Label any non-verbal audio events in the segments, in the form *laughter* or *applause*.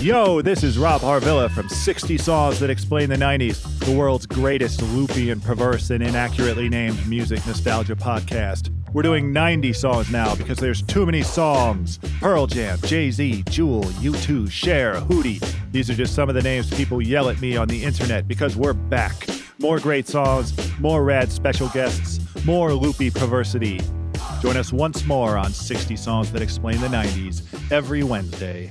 Yo, this is Rob Harvilla from 60 Songs That Explain the 90s, the world's greatest loopy and perverse and inaccurately named music nostalgia podcast. We're doing 90 songs now because there's too many songs. Pearl Jam, Jay Z, Jewel, U2, Cher, Hootie. These are just some of the names people yell at me on the internet because we're back. More great songs, more rad special guests, more loopy perversity. Join us once more on 60 Songs That Explain the 90s every Wednesday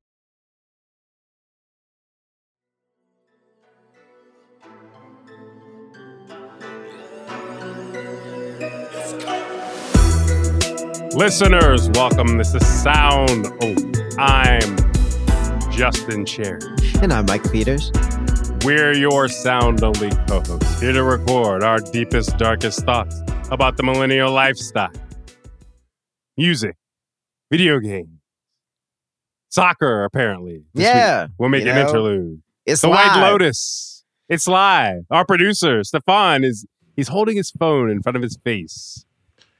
Listeners, welcome. This is Sound. Oh, I'm Justin Charity. And I'm Micah Peters. We're your sound only co hosts, here to record our deepest, darkest thoughts about the millennial lifestyle, music, video games, soccer, apparently. Yeah, week. We'll make you an know, interlude. It's The live. White Lotus. It's live. Our producer, Stefan, is he's holding his phone in front of his face.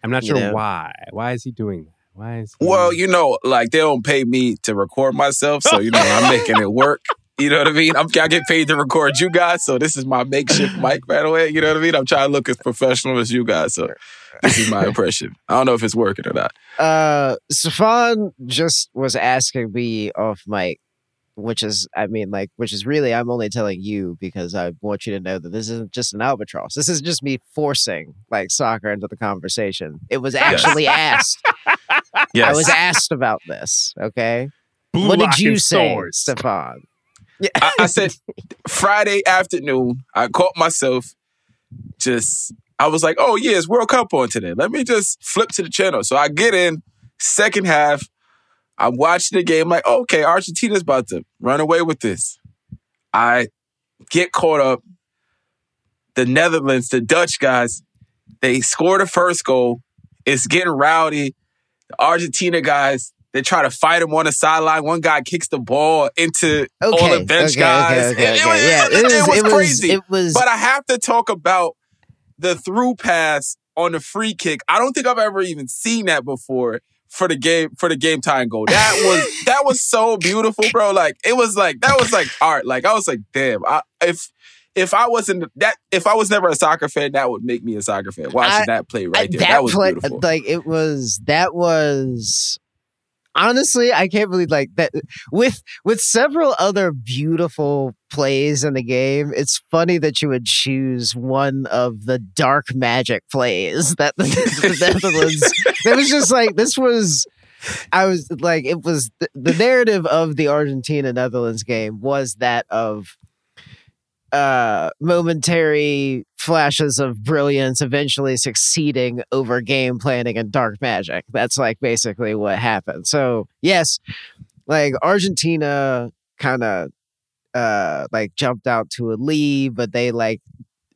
I'm not sure know. why. Why is he doing that? Why is he Well, you know, like they don't pay me to record myself, so you know I'm making it work. *laughs* You know what I mean? I'm, I get paid to record you guys, so this is my makeshift mic, by the way. You know what I mean? I'm trying to look as professional as you guys, so this is my impression. I don't know if it's working or not. Uh, Stefan just was asking me off mic, which is, I mean, like, which is really, I'm only telling you because I want you to know that this isn't just an albatross. This is just me forcing like soccer into the conversation. It was actually asked. Yes. *laughs* I was asked about this. Okay. Blue what did you say, Swords. Stefan? I, I *laughs* said Friday afternoon, I caught myself just, I was like, oh, yeah, it's World Cup on today. Let me just flip to the channel. So I get in, second half, I'm watching the game, like, okay, Argentina's about to run away with this. I get caught up. The Netherlands, the Dutch guys, they score the first goal. It's getting rowdy. The Argentina guys, they try to fight him on the sideline. One guy kicks the ball into all the bench okay, guys. Okay, okay, *laughs* It- it okay. was- yeah, *laughs* it, was, it was, crazy. It was. But I have to talk about the through pass on the free kick. I don't think I've ever even seen that before for the game for the game time goal. That was *laughs* that was so beautiful, bro. Like it was like that was like art. Like I was like, damn. I, if if I wasn't that if I was never a soccer fan, that would make me a soccer fan. Watching I- that play right there, that, that, was play, beautiful. like it was that was honestly i can't believe like that with with several other beautiful plays in the game it's funny that you would choose one of the dark magic plays *laughs* that *laughs* the, the netherlands it was just like this was i was like it was the, the narrative of the argentina netherlands game was that of uh momentary flashes of brilliance eventually succeeding over game planning and dark magic. That's like basically what happened. So yes like argentina kind of uh like jumped out to a lead but they like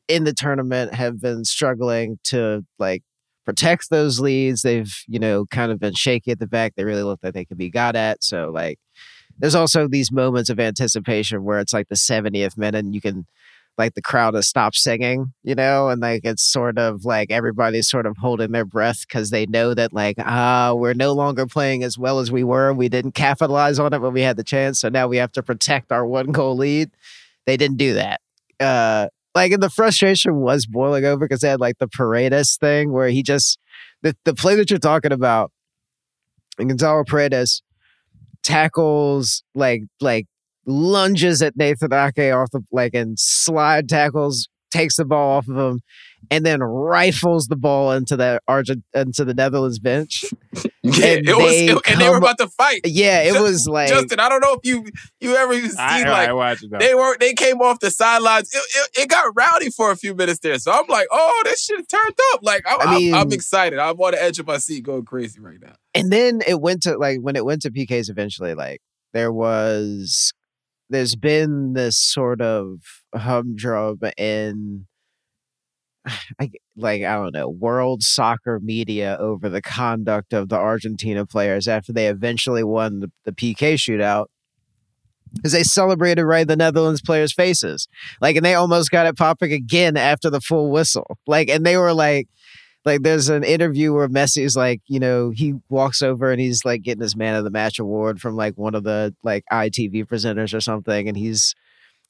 in the tournament have been struggling to like protect those leads. They've you know kind of been shaky at the back. They really look like they could be got at. So like there's also these moments of anticipation where it's like the 70th minute and you can like the crowd has stopped singing, you know, and like it's sort of like everybody's sort of holding their breath because they know that like ah we're no longer playing as well as we were. We didn't capitalize on it when we had the chance, so now we have to protect our one goal lead. They didn't do that. Uh, like and the frustration was boiling over because they had like the Paredes thing where he just the the play that you're talking about, and Gonzalo Paredes tackles like like lunges at Nathan Ake off the like and slide tackles, takes the ball off of him, and then rifles the ball into the Argent into the Netherlands bench. *laughs* Yeah, And it was, it- and they were about to fight. Yeah, it Just- was like Justin, I don't know if you you ever seen I, like I watch it though. they were they came off the sidelines. It, it, it got rowdy for a few minutes there. So I'm like, oh, this shit turned up. Like I'm, I I mean- am excited. I'm on the edge of my seat, going crazy right now. and then it went to like when it went to PKs eventually, like there was there's been this sort of humdrum in *sighs* I, like I don't know world soccer media over the conduct of the Argentina players after they eventually won the, the PK shootout because they celebrated right the Netherlands players' faces, like, and they almost got it popping again after the full whistle, like, and they were like, like, there's an interview where Messi's like, you know, he walks over and he's like getting his man of the match award from like one of the like ITV presenters or something, and he's.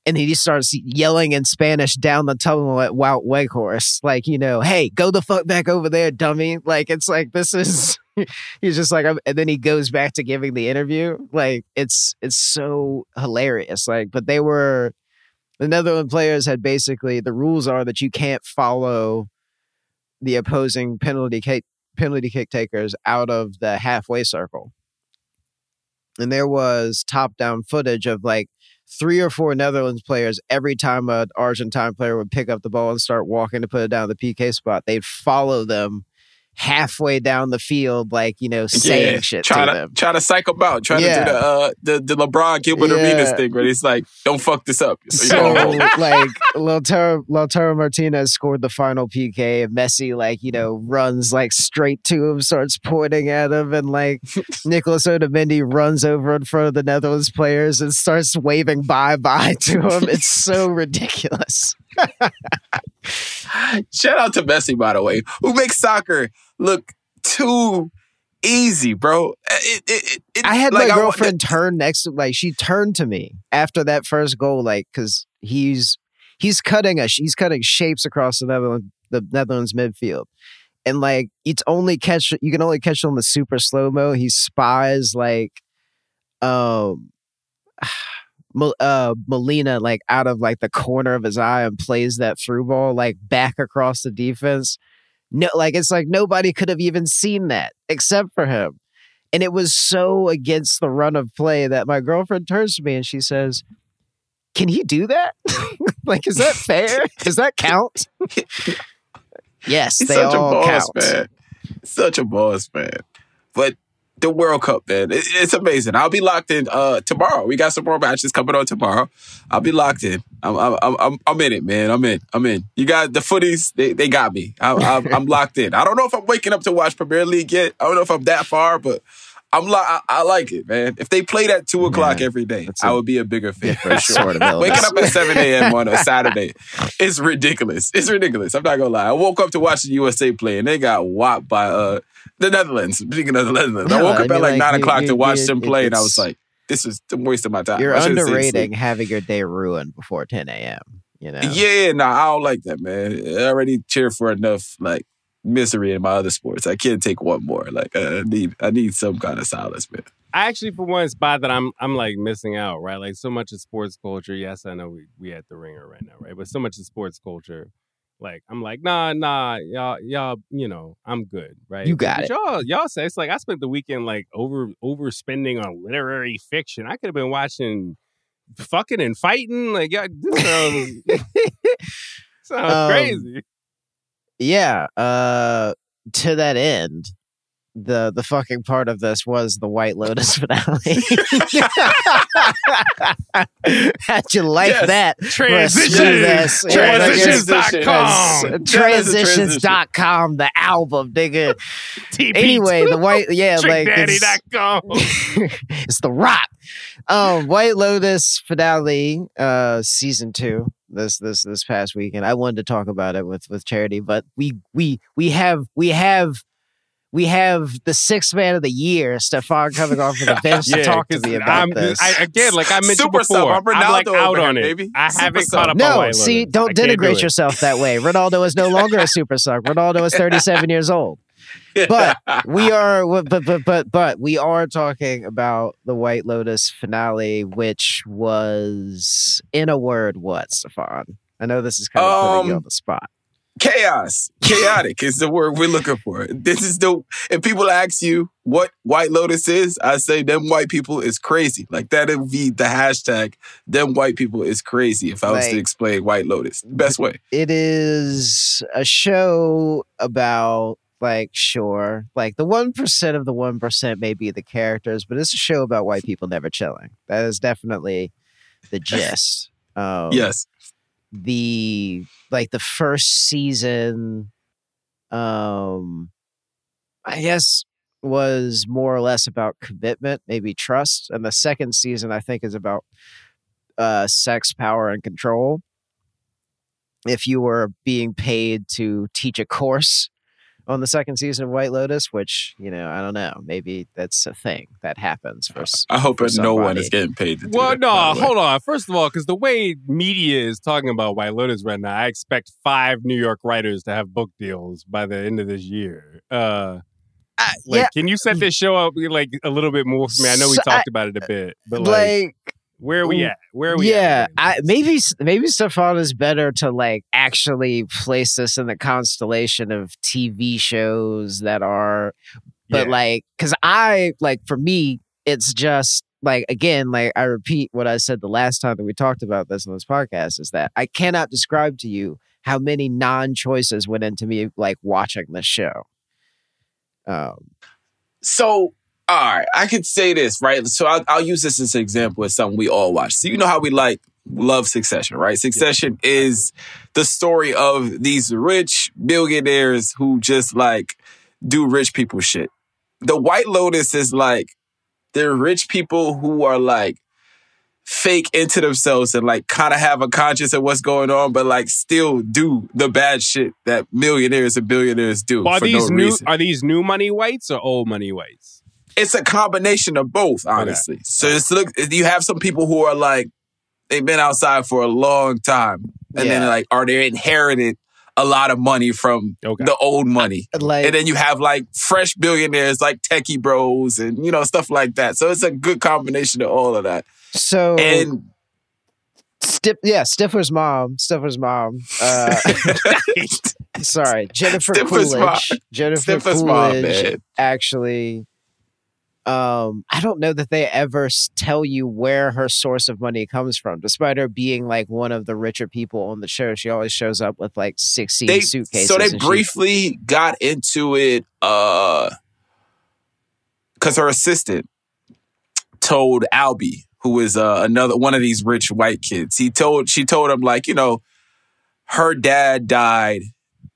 And he just starts yelling in Spanish down the tunnel at Wout Weghorst, like, you know, hey, go the fuck back over there, dummy. Like, it's like, this is, *laughs* he's just like, I'm, and then he goes back to giving the interview. Like, it's, it's so hilarious. Like, but they were, the Netherlands players had basically, the rules are that you can't follow the opposing penalty kick, penalty kick takers out of the halfway circle. And there was top down footage of like three or four Netherlands players every time an Argentine player would pick up the ball and start walking to put it down the PK spot, they'd follow them halfway down the field, like, you know, saying Yeah, shit try to to them. try to psych them out, trying Yeah. to do the uh the, the LeBron Gilbert Yeah. Arenas thing where he's like, don't fuck this up. So *laughs* like Lautaro, Lautaro Martinez scored the final PK and Messi like you know runs like straight to him starts pointing at him and like *laughs* Nicholas Otamendi runs over in front of the Netherlands players and starts waving bye bye to him it's so *laughs* ridiculous Shout out to Messi, by the way, who makes soccer look too easy, bro. It, it, it, it- I had like, my girlfriend turn next to like she turned to me after that first goal, like because he's he's cutting a he's cutting shapes across the Netherlands the Netherlands midfield, and like it's only catch you can only catch on the super slow mo. He spies like um. *sighs* Uh, Molina like out of like the corner of his eye and plays that through ball like back across the defense. No, like it's like nobody could have even seen that except for him. And it was so against the run of play that my girlfriend turns to me and she says, Can he do that? *laughs* like, is that fair? Does that count? *laughs* yes, He's they such a all boss, count. man. Such a boss, man. But the World Cup, man, it- it's amazing. I'll be locked in uh tomorrow. We got some more matches coming on tomorrow. I'll be locked in. I'm I'm I'm, I'm- in it, man. I'm in. I'm in. You got the footies. They they got me. I'm, I'm, I'm locked in. I don't know if I'm waking up to watch Premier League yet. I don't know if I'm that far, but. I'm li- I, I like it, man. If they played at two o'clock every day, I would be a bigger fan for sure. sort of. Waking up at 7 a.m. on a *laughs* Saturday it's ridiculous. It's ridiculous. I'm not gonna lie. I woke up to watch the USA play and they got whopped by uh the Netherlands. Speaking of the Netherlands, I woke up at like, like, nine you- o'clock you- to watch you- them play, and I was like, "This is the waste of my time." You're underrating having your day ruined before 10 a.m. You know? Yeah, no, I don't like that, man. I already cheer for enough like misery in my other sports. I can't take one more. Like I need, I need some kind of solace, man. I actually, for one spot that I'm, I'm like missing out, right? Like so much of sports culture. Yes, I know we we at the ringer right now, right? But so much of sports culture, like I'm like, nah, nah, y'all, y'all, you know, I'm good, right? You got but it. Y'all, y'all say it's like I spent the weekend like over overspending on literary fiction. I could have been watching fucking and fighting. Like, y'all, this sounds, *laughs* sounds Um, crazy. Yeah uh to that end the the fucking part of this was the white lotus *laughs* finale. How'd you like Yes. that? Transitions, smooth ass- yeah, transitions.com. transitions.com the album nigga. TP2, anyway the white yeah like it's, *laughs* it's the rock. Um white lotus finale uh season two this this this past weekend. I wanted to talk about it with with charity, but we we we have we have we have the sixth man of the year, Stefan, coming off of the *laughs* bench to talk to 'cause me about I'm, this. I, again, like I mentioned Super sub. before, I'm I'm like out on here, it. baby. I Super haven't sub. caught up no, White see, don't I do denigrate yourself that way. Ronaldo is no longer a *laughs* super sub. Ronaldo is 37 years old. But *laughs* we are, but but but but we are talking about the White Lotus finale, which was, in a word, what Stefan? I know this is kind of putting you Um, on the spot. chaos, chaotic is the word we're looking for. This is the if people ask you what White Lotus is, I say them white people is crazy. Like that would be the hashtag. Them white people is crazy. If I was to explain White Lotus, best way. It is a show about like sure, like the one percent of the one percent may be the characters, but it's a show about white *laughs* people never chilling. That is definitely the gist. Um, Yes, the like the first season um i guess was more or less about commitment maybe trust and the second season i think is about uh sex power and control if you were being paid to teach a course on the second season of white lotus which you know i don't know maybe that's a thing that happens for s- I hope for no one is getting paid to do Well, that, no, by the way. hold on. First of all, because the way media is talking about White Lotus right now, I expect five New York writers to have book deals by the end of this year. Uh, Uh, like, yeah can you set this show up like a little bit more for me? I know we So, talked about it a bit, but like, like where are we at? Where are we yeah, at? I, maybe maybe Stefan is better to like actually place this in the constellation of TV shows that are, but Yeah. like, because I like for me, it's just like again, like I repeat what I said the last time that we talked about this on this podcast is that I cannot describe to you how many non-choices went into me like watching this show. Um, So, all right, I could say this, right? So I'll, I'll use this as an example of something we all watch. So you know how we like love Succession, right? Succession is the story of these rich billionaires who just like do rich people shit. The White Lotus is like they're rich people who are like fake into themselves and like kind of have a conscience of what's going on, but like still do the bad shit that millionaires and billionaires do are for these no new? reason Are these new money whites or old money whites? It's a combination of both, honestly. So it's look you have some people who are like they've been outside for a long time, and then like are they inherited a lot of money from Okay. the old money, like and then you have like fresh billionaires like Techie Bros and you know stuff like that. So it's a good combination of all of that. so And Stiff, yeah, Stifler's mom. Stifler's mom. Uh, *laughs* sorry, Jennifer Stifler's mom. Coolidge. Jennifer Stifler's Coolidge man. actually. Um, I don't know that they ever tell you where her source of money comes from. Despite her being like one of the richer people on the show, she always shows up with like sixteen they suitcases. so they and she- briefly got into it uh because her assistant told albie who is uh, another one of these rich white kids he told she told him like you know her dad died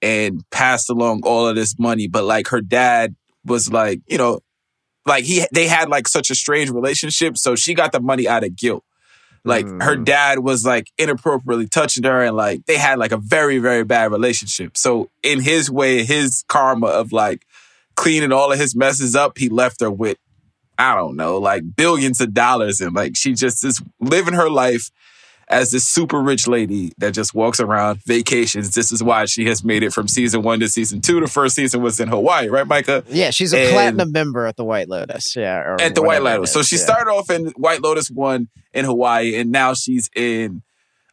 and passed along all of this money but like her dad was like you know like he they had like such a strange relationship so she got the money out of guilt like her Mm. dad was like inappropriately touching her and like they had like a very very bad relationship so in his way his karma of like cleaning all of his messes up he left her with i don't know like billions of dollars and like she just is living her life as this super rich lady that just walks around vacations this is why she has made it from season one to season two the first season was in hawaii right micah Yeah, she's a and- platinum member at the White Lotus. Yeah, at the White Lotus. So she yeah. started off in White Lotus one in Hawaii, and now she's in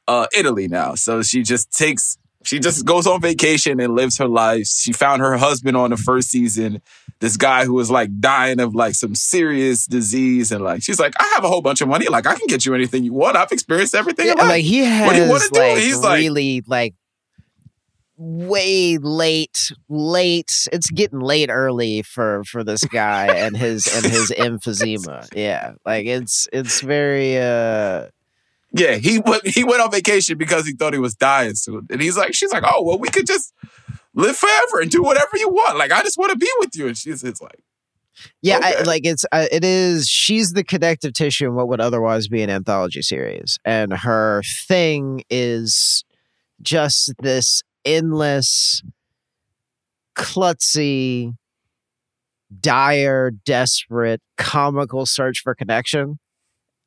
uh, Italy now. So she just takes, she just goes on vacation and lives her life. She found her husband on the first season, this guy who was like dying of like some serious disease, and like she's like, I have a whole bunch of money, like I can get you anything you want. I've experienced everything. Yeah, like he has What do you wanna do? like He's like- really like way late late it's getting late early for for this guy and his and his *laughs* emphysema yeah like it's it's very uh Yeah, he went he went on vacation because he thought he was dying soon. And he's like, she's like, oh well, we could just live forever and do whatever you want. Like, I just want to be with you. And she's it's like, Yeah, I, like it's uh, it is. She's the connective tissue in what would otherwise be an anthology series, and her thing is just this endless, klutzy, dire, desperate, comical search for connection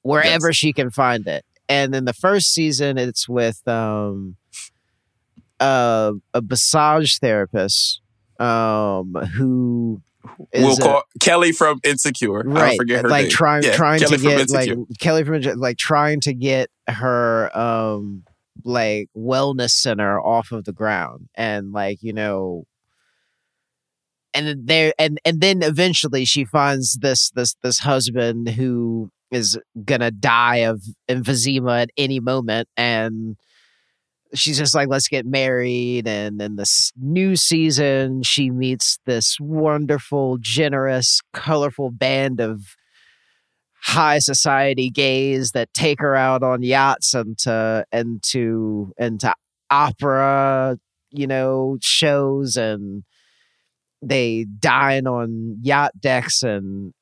wherever she can find it. And in the first season, it's with um, uh, a massage therapist um, who is we'll a- call Kelly from Insecure. I right forget her like name. trying Yeah, trying Kelly to get like kelly from like trying to get her um like wellness center off of the ground and like you know and then there and and then eventually she finds this this this husband who is gonna die of emphysema at any moment and she's just like let's get married and then this new season she meets this wonderful generous colorful band of high society gays that take her out on yachts and to and to and to opera you know shows and they dine on yacht decks and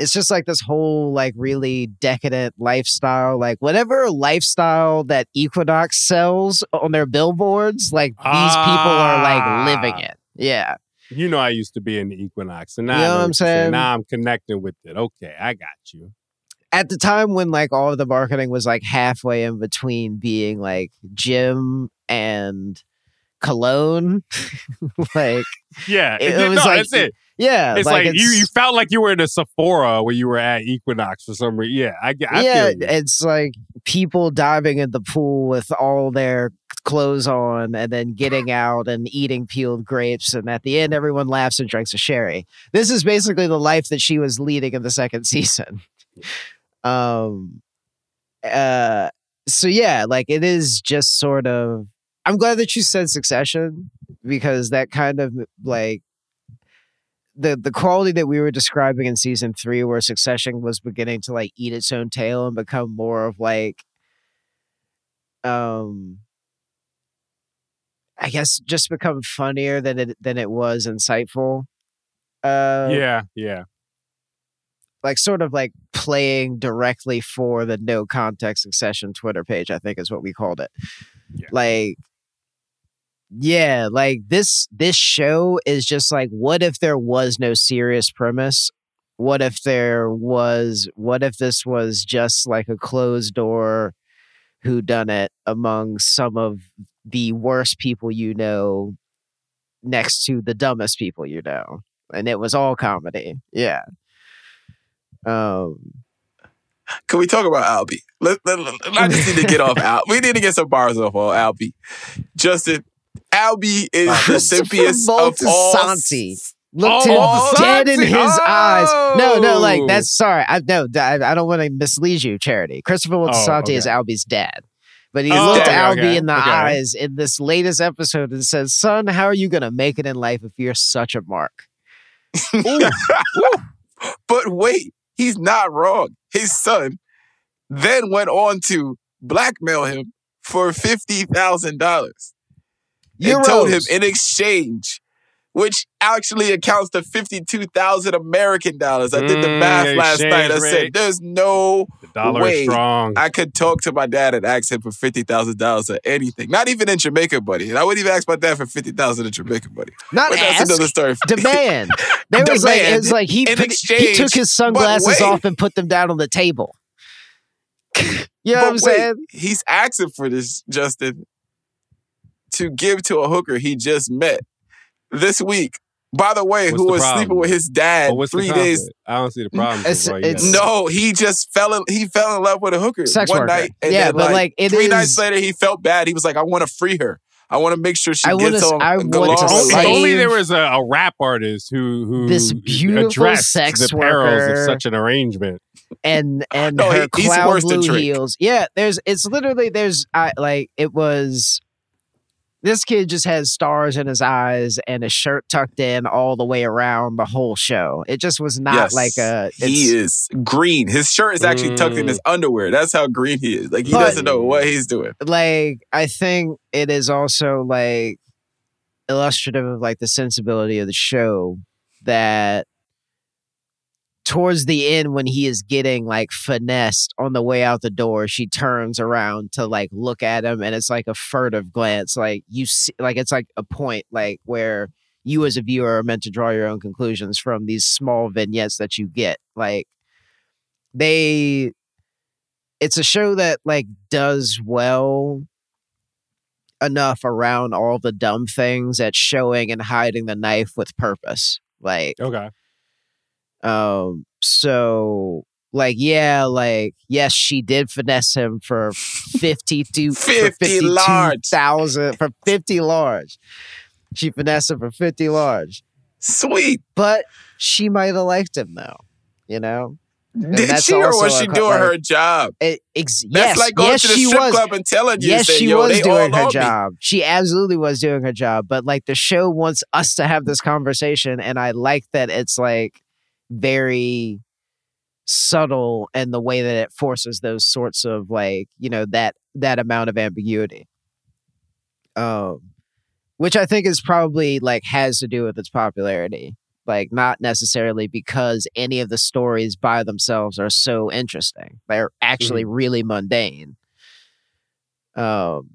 it's just like this whole like really decadent lifestyle like whatever lifestyle that equinox sells on their billboards like these people are like living Ah. it yeah You know, I used to be in the Equinox, and now You know what I'm saying. saying? Now I'm connecting with it. Okay, I got you. at the time when like all of the marketing was like halfway in between being like gym and cologne *laughs* like Yeah, It- it, was no, like- that's it. yeah It's like, you, it's- you felt like you were in a Sephora when you were at Equinox for some reason. Yeah, I, get- I yeah you. it's like people diving in the pool with all their clothes on and then getting out and eating peeled grapes and at the end everyone laughs and drinks a sherry this is basically the life that she was leading in the second *laughs* season um uh so yeah like it is just sort of i'm glad that you said succession because that kind of like the the quality that we were describing in season three where succession was beginning to like eat its own tail and become more of like um i guess just become funnier than it than it was insightful uh yeah, yeah. Like sort of like playing directly for the no context succession Twitter page, I think is what we called it. Yeah. Like yeah, like this this show is just like what if there was no serious premise? What if there was what if this was just like a closed door who done it among some of the worst people you know next to the dumbest people you know and it was all comedy yeah um Can we talk about Albie? Let, let, let- I just need to get off *laughs* Al. We need to get some bars off on Albie. Justin, Albie is *laughs* the Christopher simpiest of all. Moltisanti. looked Oh, him dead in Santi. his eyes no no like Oh. that's sorry i no I, I don't want to mislead you charity christopher Moltisanti okay. is albie's dad but he Oh, looked okay, Albie okay, in the okay. eyes in this latest episode and says, "Son, how are you gonna make it in life if you're such a mark?" *laughs* But wait, he's not wrong. His son then went on to blackmail him for fifty thousand dollars and told him in exchange, which actually accounts to fifty-two thousand American dollars. I did the Mm, math the last night. I exchange said, "There's no The dollar Wait. is strong. I could talk to my dad and ask him for fifty thousand dollars or anything. Not even in Jamaica, buddy. And I wouldn't even ask my dad for fifty thousand in Jamaica, buddy. Not But that's another story. demand. *laughs* There was like it was like he in put, he took his sunglasses off and put them down on the table. *laughs* you know what I'm wait, saying? He's asking for this, Justin, to give to a hooker he just met this week. By the way, What's who the was problem? sleeping with his dad But what's three days. I don't see the problem. It's- bro, you it's- gotta- No, he just fell in. He fell in love with a hooker Sex one worker. night. And Yeah, then, but, like, like, it three is- nights later, he felt bad. He was like, "I want to free her. I want to make sure she I wanna gets s- on I along want to with Only, save- only there was a, a rap artist who who This beautiful addressed sex the perils worker. of such an arrangement. and and No, her he- he's cloud worse than blue Drake. heels. Yeah, there's it's literally there's I like it was this kid just has stars in his eyes and his shirt tucked in all the way around the whole show. It just was not Yes, like a he is green. His shirt is actually tucked in Mm. his underwear. That's how green he is. Like he But- doesn't know what he's doing. like I think it is also like illustrative of like the sensibility of the show that towards the end when he is getting like finessed on the way out the door she turns around to like look at him and it's like a furtive glance like you see like it's like a point like where you as a viewer are meant to draw your own conclusions from these small vignettes that you get like they it's a show that like does well enough around all the dumb things at showing and hiding the knife with purpose like Okay. Um, so like yeah, like yes, she did finesse him for fifty two 50 large. thousand for fifty large. She finessed him for fifty large, Sweet. but she might have liked him though. You know, Did she or was she doing like- her job? it, ex- That's yes, like going yes, to the she strip was. club and telling you, Yes, say, she was they doing her on me. job. She absolutely was doing her job. But like the show wants us to have this conversation, and I like that it's like very subtle and the way that it forces those sorts of like you know that that amount of ambiguity. Um, which I think is probably like has to do with its popularity. Like not necessarily because any of the stories by themselves are so interesting. They're actually really mundane um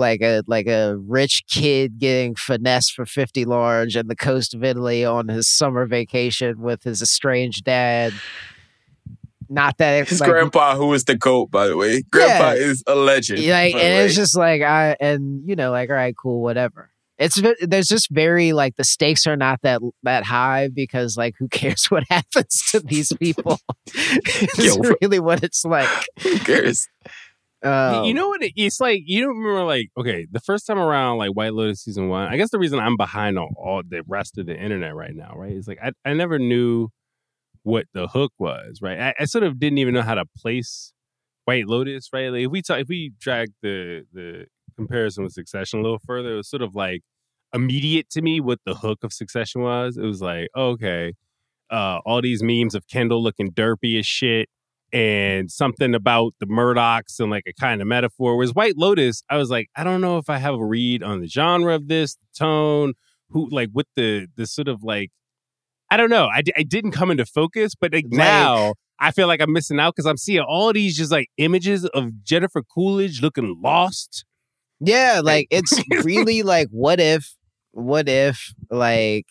like a like a rich kid getting finessed for 50 large on the coast of Italy on his summer vacation with his estranged dad. Not that His like, grandpa, who is the goat, by the way. Grandpa is a legend. like, and it's just like I and you know like all right, cool, whatever. It's there's just very like the stakes are not that that high because like who *laughs* cares what happens to these people? *laughs* it's really what it's like. who cares? Um, you know what? it- It's like you don't remember like okay, the first time around like White Lotus season one. I guess the reason I'm behind on all the rest of the internet right now, right, is like I I never knew what the hook was, right? I, I sort of didn't even know how to place White Lotus, right? Like if we talk, if we drag the the comparison with Succession a little further, it was sort of like immediate to me what the hook of Succession was. It was like okay, uh, all these memes of Kendall looking derpy as shit and something about the Murdochs and like a kind of metaphor. Whereas White Lotus, I was like, I don't know if I have a read on the genre of this, the tone, who like with the the sort of like, I don't know. I, I didn't come into focus, but like, Like- now I feel like I'm missing out because I'm seeing all these just like images of Jennifer Coolidge looking lost. Yeah, like *laughs* it's really like what if what if like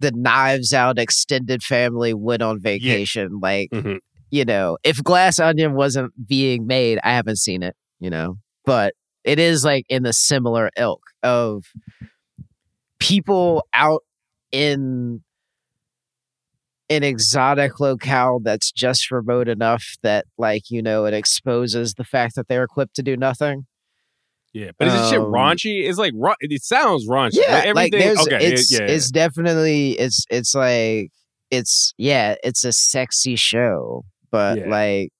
the knives out extended family went on vacation like Mhm. You know, if Glass Onion wasn't being made, I haven't seen it, you know. But it is like in the similar ilk of people out in an exotic locale that's just remote enough that like you know it exposes the fact that they're equipped to do nothing Yeah, but is this shit Um, raunchy? It's like ra- it sounds raunchy. yeah like everything. there's okay, it's yeah, yeah. it's definitely it's it's like it's yeah it's a sexy show but Yeah. like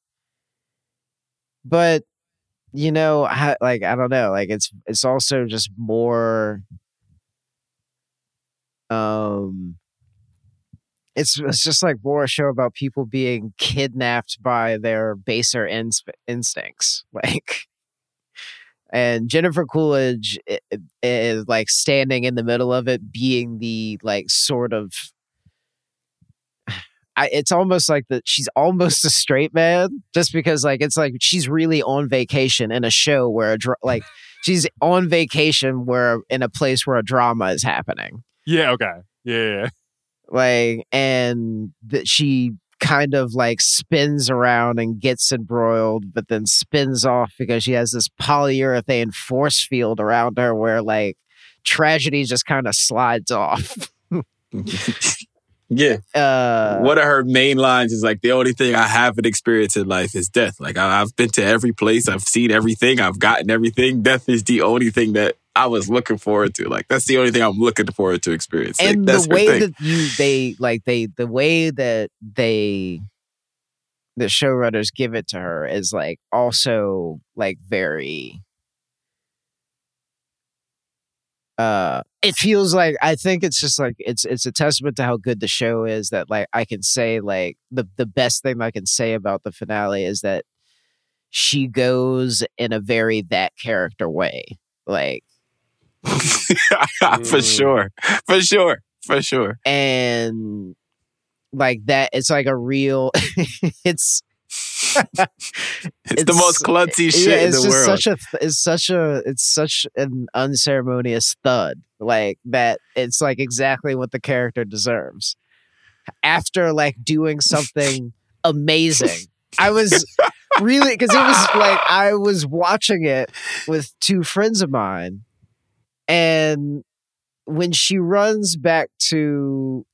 but you know I, like i don't know like it's it's also just more um it's it's just like more a show about people being kidnapped by their baser ins- instincts *laughs* like and Jennifer Coolidge i- i- is like standing in the middle of it, being the like sort of. I, it's almost like that she's almost *laughs* a straight man, just because like it's like she's really on vacation in a show where a dra- like *laughs* she's on vacation where in a place where a drama is happening, yeah, okay, yeah, yeah. like and that she kind of like spins around and gets embroiled, but then spins off because she has this polyurethane force field around her where like tragedy just kind of slides off. *laughs* yeah. Uh, One of her main lines is like, the only thing I haven't experienced in life is death. Like, I, I've been to every place, I've seen everything, I've gotten everything. Death is the only thing that I was looking forward to. Like, that's the only thing I'm looking forward to experience. Like, and that's the way thing. that you they like they the way that they the showrunners give it to her is like also like very uh it feels like i think it's just like it's it's a testament to how good the show is that like i can say like the the best thing i can say about the finale is that she goes in a very that character way like *laughs* for Mm. sure. For sure. For sure. and like that it's like a real *laughs* it's *laughs* It's, the most klutzy shit yeah, in the world. such a it's such a it's such an unceremonious thud like that it's like exactly what the character deserves after like doing something amazing i was really because it was like i was watching it with two friends of mine and when she runs back to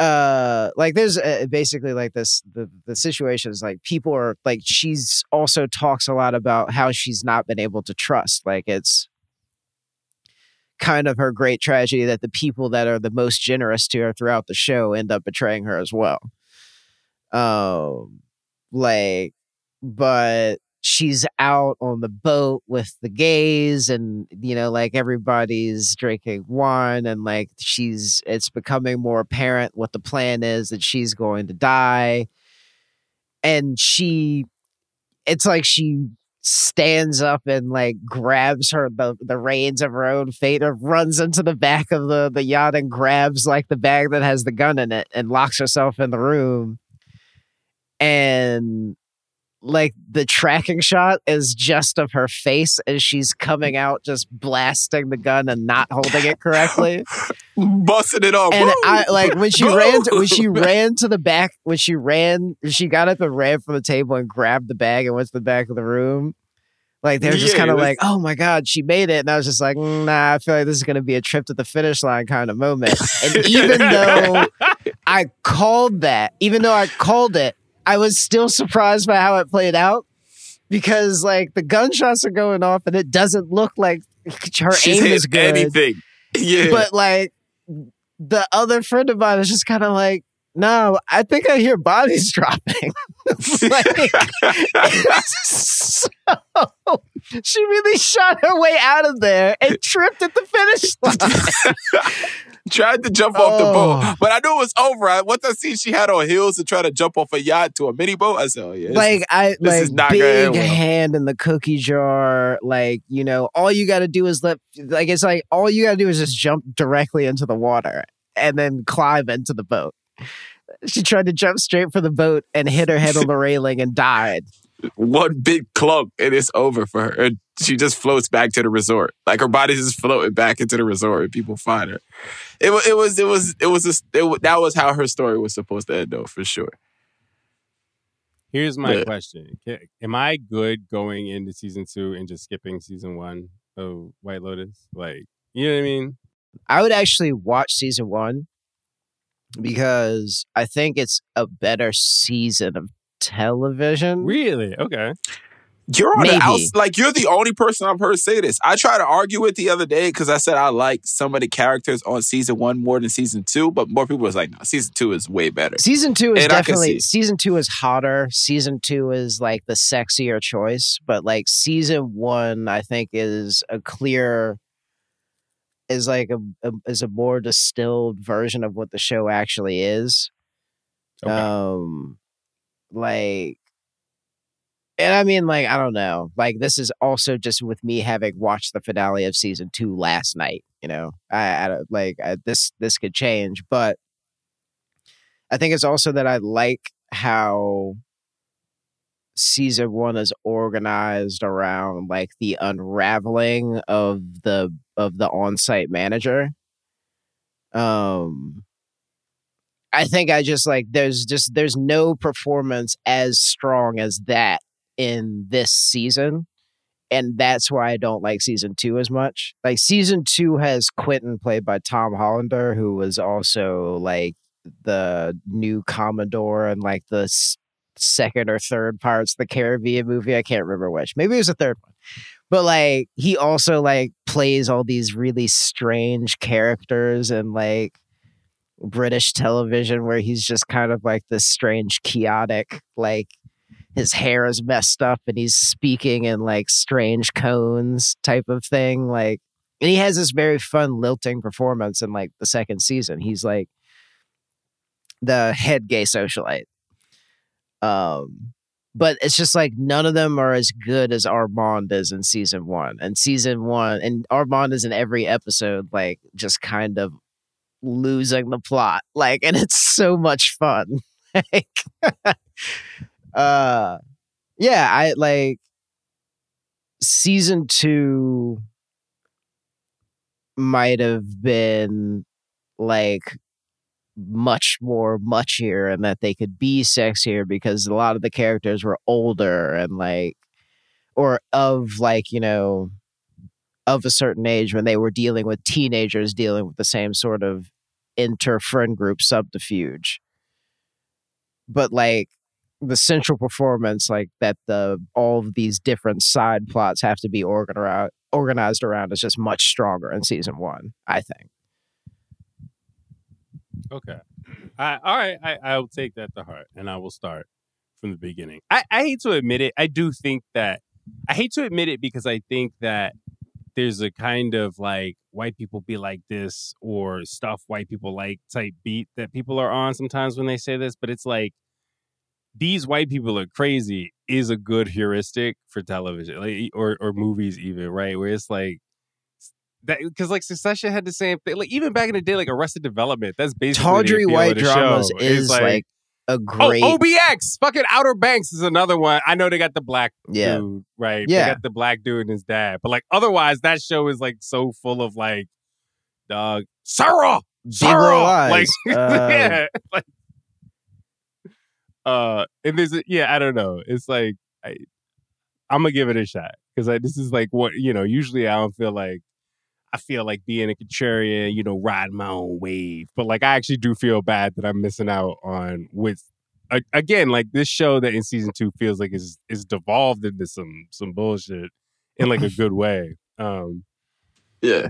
uh like there's uh, basically like this the the situation is like people are like she's also talks a lot about how she's not been able to trust like it's kind of her great tragedy that the people that are the most generous to her throughout the show end up betraying her as well. Um like but she's out on the boat with the gays and you know like everybody's drinking wine and like she's it's becoming more apparent what the plan is that she's going to die. And she it's like she stands up and like grabs her the, the reins of her own fate or runs into the back of the the yacht and grabs like the bag that has the gun in it and locks herself in the room. And like the tracking shot is just of her face as she's coming out just blasting the gun and not holding it correctly *laughs* Busting it off. and Woo! I like when she Woo! ran to, when she *laughs* ran to the back when she ran she got up and ran from the table and grabbed the bag and went to the back of the room. Like they were just Yeah, kind of like, "Oh my god, she made it," and I was just like, "Mm, "Nah, I feel like this is going to be a trip to the finish line kind of moment." And *laughs* even though I called that, even though I called it, I was still surprised by how it played out because like the gunshots are going off and it doesn't look like her She's aim is good anything. Yeah. but like the other friend of mine is just kind of like, no, I think I hear bodies *laughs* dropping. *laughs* like, *laughs* so, she really shot her way out of there and tripped at the finish line. *laughs* tried to jump off the Oh. boat, but I knew it was over. I, once I see she had on heels to try to jump off a yacht to a mini boat, I said, "Oh yeah." like is- I this like is not gonna end big well. hand in the cookie jar. Like you know, all you got to do is let like it's like all you got to do is just jump directly into the water and then climb into the boat. She tried to jump straight for the boat and hit her head on the *laughs* railing and died. one big clunk and it's over for her. And she just floats back to the resort. Like her body's just floating back into the resort and people find her. It was, it was, it was, it was, a, it, that was how her story was supposed to end though, for sure. Here's my Yeah. question: Am I good going into season two and just skipping season one of White Lotus? Like, you know what I mean? I would actually watch season one because I think it's a better season of television. Really? Okay. You're on Maybe. the outs, like you're the only person I've heard say this. I tried to argue it the other day because I said I like some of the characters on season one more than season two, but more people was like, no, season two is way better. Season two is And I can definitely see- season two is hotter. Season two is like the sexier choice, but like season one, I think is a clear is like a, a is a more distilled version of what the show actually is. Okay. Um, like, and I mean, like, I don't know. Like, this is also just with me having watched the finale of season two last night. You know, I, I don't- like I, this. This could change, but I think it's also that I like how season one is organized around like the unraveling of the of the on-site manager. Um I think I just like there's just there's no performance as strong as that in this season. And that's why I don't like season two as much. Like season two has Quentin played by Tom Hollander, who was also like the new Commodore and like the second or third parts the Caribbean movie. I can't remember which. Maybe it was the third one. But like he also like plays all these really strange characters and like British television where he's just kind of like this strange chaotic like his hair is messed up and he's speaking in like strange cones type of thing like and he has this very fun lilting performance in like the second season. He's like the head gay socialite. Um but it's just like none of them are as good as Armand is in season one. And season one, and Armand is in every episode, like just kind of losing the plot. Like, and it's so much fun. *laughs* like, *laughs* uh, yeah, I like season two might have been like much more muchier and that they could be sexier because a lot of the characters were older and like or of like you know of a certain age when they were dealing with teenagers dealing with the same sort of inter friend group subterfuge. But like the central performance like that the all of these different side plots have to be organized organized around is just much stronger in season one i think Okay. I, all right. I, I'll take that to heart and I will start from the beginning. I, I hate to admit it. I do think that, I hate to admit it because I think that there's a kind of like white people be like this or stuff white people like type beat that people are on sometimes when they say this, but it's like these white people are crazy is a good heuristic for television like, or or movies even, right? Where it's like that because like Succession had the same thing. Like even back in the day, like Arrested Development, that's basically the tawdry white dramas show. is It's like, a great Oh, OBX, fucking Outer Banks is another one. I know they got the black Yeah. dude, right? Yeah. They got the black dude and his dad. But like otherwise, that show is like so full of like dog Sarah. Sarah! *laughs* Like Uh, yeah. *laughs* Like uh and there's a, yeah, I don't know. It's like I I'm gonna give it a shot. Because this is like what you know, usually I don't feel like I feel like being a contrarian, you know, riding my own wave. But like, I actually do feel bad that I'm missing out on with again, like this show that in season two feels like is is devolved into some some bullshit in like a *laughs* good way. Um, Yeah.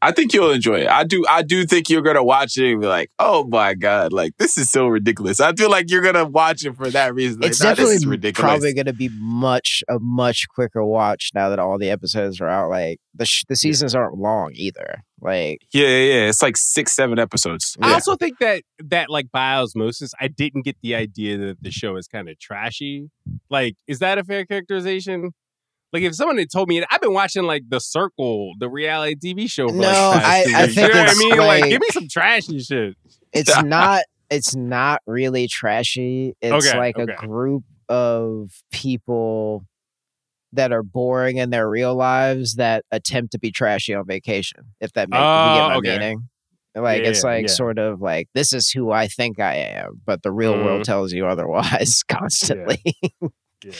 I think you'll enjoy it. I do I do think you're gonna watch it and be like, oh my God, like this is so ridiculous. I feel like you're gonna watch it for that reason. Like, it's nah, this definitely ridiculous. probably going to be much a much quicker watch now that all the episodes are out. Like the sh- the seasons aren't long either. Like yeah, yeah, yeah. It's like six, seven episodes. I also think that that like by osmosis, I didn't get the idea that the show is kind of trashy. Like, is that a fair characterization? Like, if someone had told me, I've been watching like The Circle, the reality TV show. For, No, like, I- I think you know what I mean. Like, like- give me some trashy shit. it's *laughs* not it's not really trashy. It's Okay, like okay. a group of people that are boring in their real lives that attempt to be trashy on vacation. If that makes you Oh, get my okay. meaning. Like Yeah, it's like yeah. sort of like this is who I think I am, but the real Mhm. world tells you otherwise *laughs* constantly. Yeah.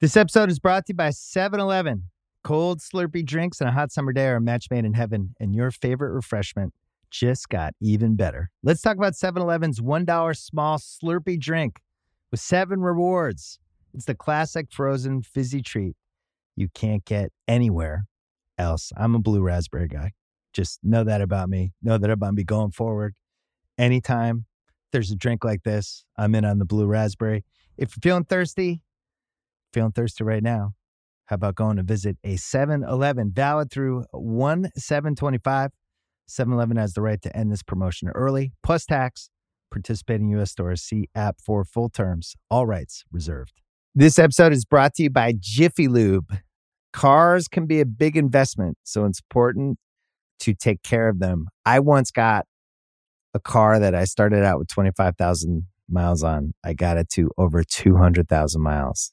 This episode is brought to you by 7 Eleven. Cold, Slurpee drinks and a hot summer day are a match made in heaven, and your favorite refreshment just got even better. Let's talk about 7 Eleven's $1 small Slurpee drink with seven rewards. It's the classic frozen fizzy treat you can't get anywhere else. I'm a blue raspberry guy. Just know that about me. Know that I'm about me going forward. Anytime there's a drink like this, I'm in on the blue raspberry. If you're feeling thirsty, feeling thirsty right now, how about going to visit a 7 Eleven valid through 1 725? 7 Eleven has the right to end this promotion early, plus tax. Participating U.S. stores see app for full terms. All rights reserved. This episode is brought to you by Jiffy Lube. Cars can be a big investment, so it's important to take care of them. I once got a car that I started out with 25,000 miles on. I got it to over 200,000 miles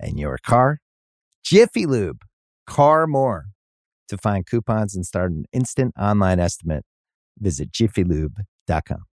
and your car. Jiffy Lube, car more. To find coupons and start an instant online estimate, visit jiffylube.com.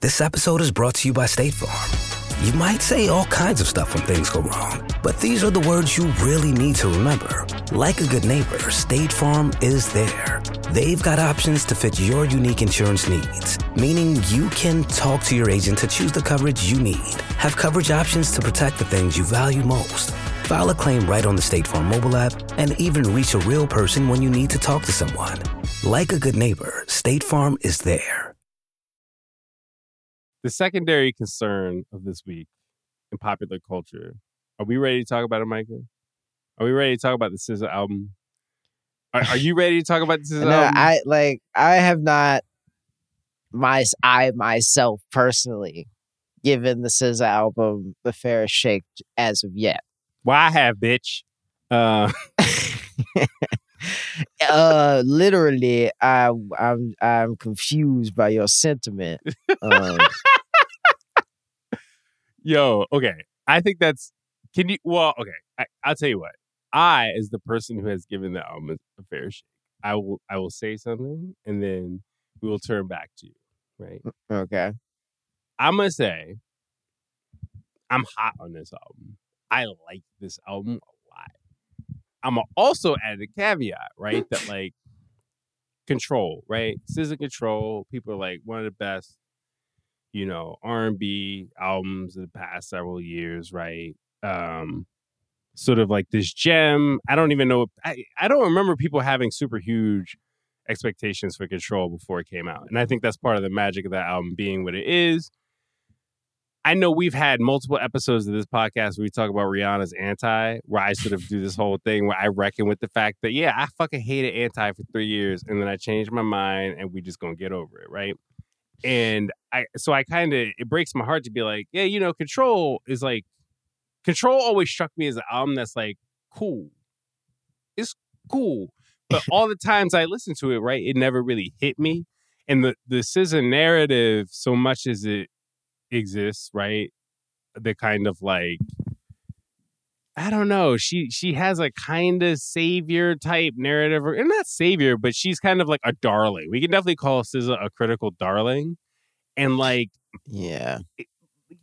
This episode is brought to you by State Farm. You might say all kinds of stuff when things go wrong, but these are the words you really need to remember. Like a good neighbor, State Farm is there. They've got options to fit your unique insurance needs, meaning you can talk to your agent to choose the coverage you need. Have coverage options to protect the things you value most. File a claim right on the State Farm mobile app and even reach a real person when you need to talk to someone. Like a good neighbor, State Farm is there. The secondary concern of this week in popular culture. Are we ready to talk about it, Micah? Are we ready to talk about the SZA album? Are, are you ready to talk about this? *laughs* No, album? I like I have not my I myself personally given the SZA album the fairest shake as of yet. Why I have, bitch? Uh, *laughs* *laughs* uh literally I I'm I'm confused by your sentiment. Um, yo, okay. I think that's. Can you? Well, okay. I, I'll tell you what. I, as the person who has given the album a fair shake, I will. I will say something, and then we will turn back to you. Right. okay. I'm gonna say I'm hot on this album. I like this album a lot. I'm gonna also add a caveat, right? That *laughs* like control, right? SZA control. People are like one of the best, you know, R and B albums of the past several years, right? Um, sort of like this gem. I don't even know. I I don't remember people having super huge expectations for control before it came out, and I think that's part of the magic of that album being what it is. I know we've had multiple episodes of this podcast where we talk about Rihanna's anti, where I sort of do this whole thing where I reckon with the fact that, yeah, I fucking hated anti for three years and then I changed my mind and we just gonna get over it, right? And I, so I kind of, it breaks my heart to be like, yeah, you know, Control is like, Control always struck me as an album that's like cool. It's cool. But *laughs* all the times I listened to it, right, it never really hit me. And the, the SZA narrative, so much as it exists, right? The kind of like I don't know. She she has a kind of savior type narrative, or and not savior, but she's kind of like a darling. We can definitely call SZA a critical darling, and like Yeah.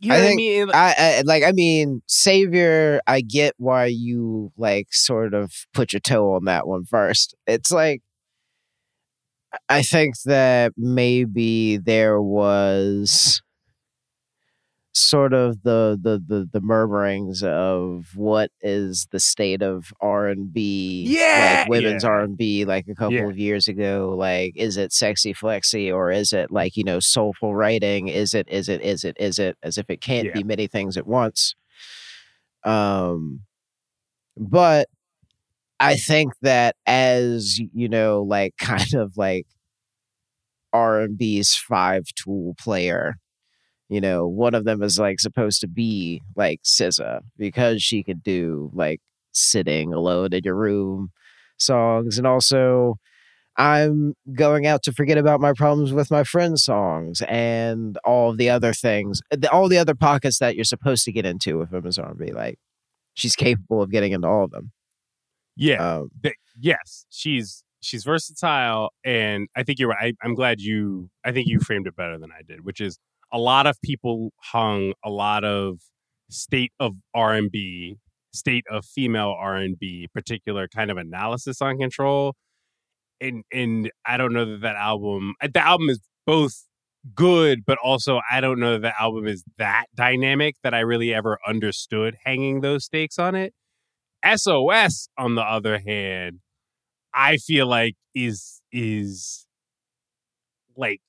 You know I what I think mean. I, I like I mean Savior, I get why you like sort of put your toe on that one first. It's like I think that maybe there was sort of the the the, the murmurings of what is the state of R and B, Yeah, like women's. R and B, like a couple Yeah. of years ago. Like, is it sexy flexy or is it like you know soulful writing? Is it is it is it is it as if it can't Yeah. be many things at once? Um, but I think that as you know, like *laughs* kind of like R and B's five tool player, you know, one of them is like supposed to be like SZA because she could do like sitting alone in your room songs, and also I'm going out to forget about my problems with my friends songs and all the other things, all the other pockets that you're supposed to get into with women's R&B. Like she's capable of getting into all of them. yeah, Um, th- yes, she's she's versatile, and I think you're right. I, I'm glad you. I think you framed it better than I did, which is a lot of people hung a lot of state of R and B, state of female R and B, particular kind of analysis on Control, and and I don't know that that album. uh, The album is both good, but also I don't know that the album is that dynamic that I really ever understood hanging those stakes on it. SOS, on the other hand, I feel like is is like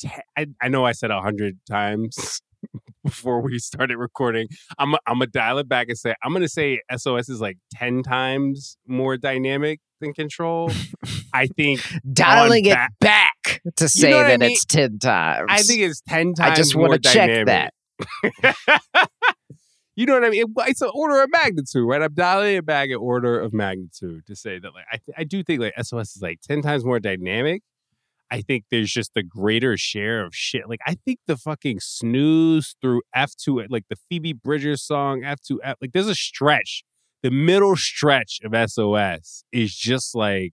te- I, I know I said a hundred times *laughs* before we started recording. I'm I'm gonna dial it back and say I'm gonna say SOS is like ten times more dynamic than Control. *laughs* I think dialing it back- back to say what I that mean? it's 10 times. I think it's ten times. I just want to check that. *laughs* you know what I mean? It- it's an order of magnitude, right? I'm dialing it back in order of magnitude to say that, like, I, I do think like SOS is like ten times more dynamic. I think there's just a greater share of shit. Like, I think the fucking snooze through F2, eh, like the Phoebe Bridgers song F2F, like there's a stretch. The middle stretch of SOS is just like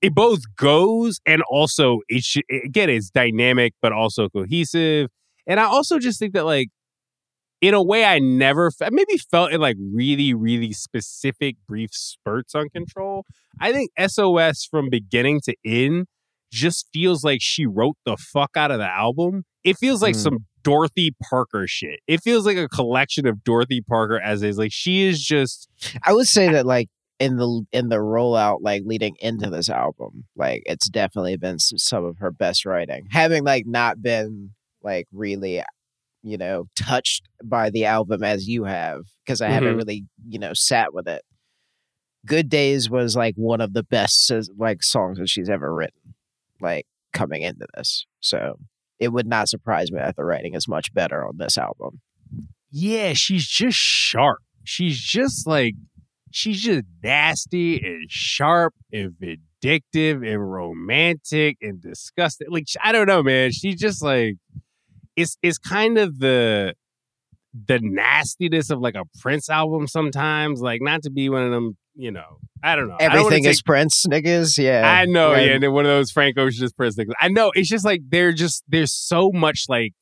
it both goes and also it sh- again it's dynamic but also cohesive and i also just think that like in a way i never maybe felt in like really really specific brief spurts on control i think sos from beginning to end just feels like she wrote the fuck out of the album it feels like Mm. some Dorothy Parker shit. It feels like a collection of Dorothy Parker as is. Like she is just I would say that like in the in the rollout like leading into this album, like it's definitely been some of her best writing. Having like not been like really you know touched by the album as you have because I haven't Mhm. really you know sat with it. Good Days was like one of the best like songs that she's ever written like coming into this. So it would not surprise me that the writing is much better on this album. yeah, she's just sharp. She's just like she's just nasty and sharp and vindictive and romantic and disgusting. Like I don't know, man. She's just like it's it's kind of the the nastiness of like a Prince album sometimes. Like not to be one of them, you know. I don't know. I don't Everything is take- Prince, niggas. Yeah, I know, Right. yeah, and then one of those Frank Ocean's Prince things. I know. It's just like they're just there's so much like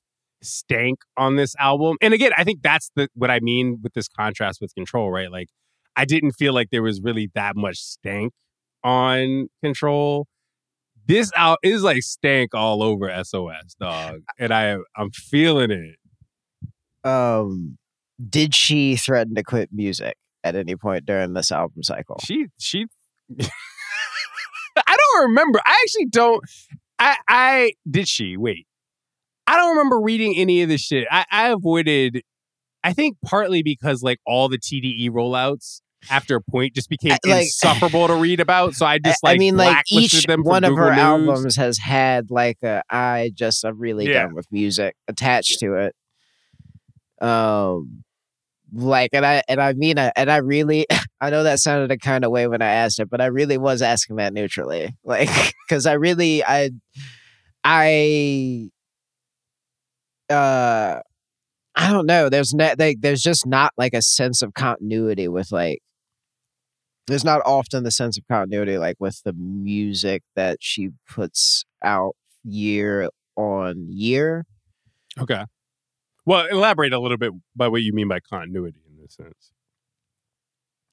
stank on this album. And again, I think that's the what I mean with this contrast with Control, right? Like I didn't feel like there was really that much stank on Control. This out is like stank all over SOS, dog. And I I'm feeling it. um did she threaten to quit music at any point during this album cycle She she *laughs* I don't remember. I actually don't I I did she wait. I don't remember reading any of this shit. I, I avoided I think partly because like all the TDE rollouts after a point just became like- insufferable to read about. So I just like i mean like each them one of her News. albums has had like a i just I'm really Yeah. done with music attached to it um like and i and i mean and i really *laughs* i know that sounded a kind of way when i asked it but i really was asking that neutrally *laughs* like because i really i i uh i don't know there's not like there's just not like a sense of continuity with like there's not often the sense of continuity like with the music that she puts out year on year Okay. Well, elaborate a little bit by what you mean by continuity in this sense.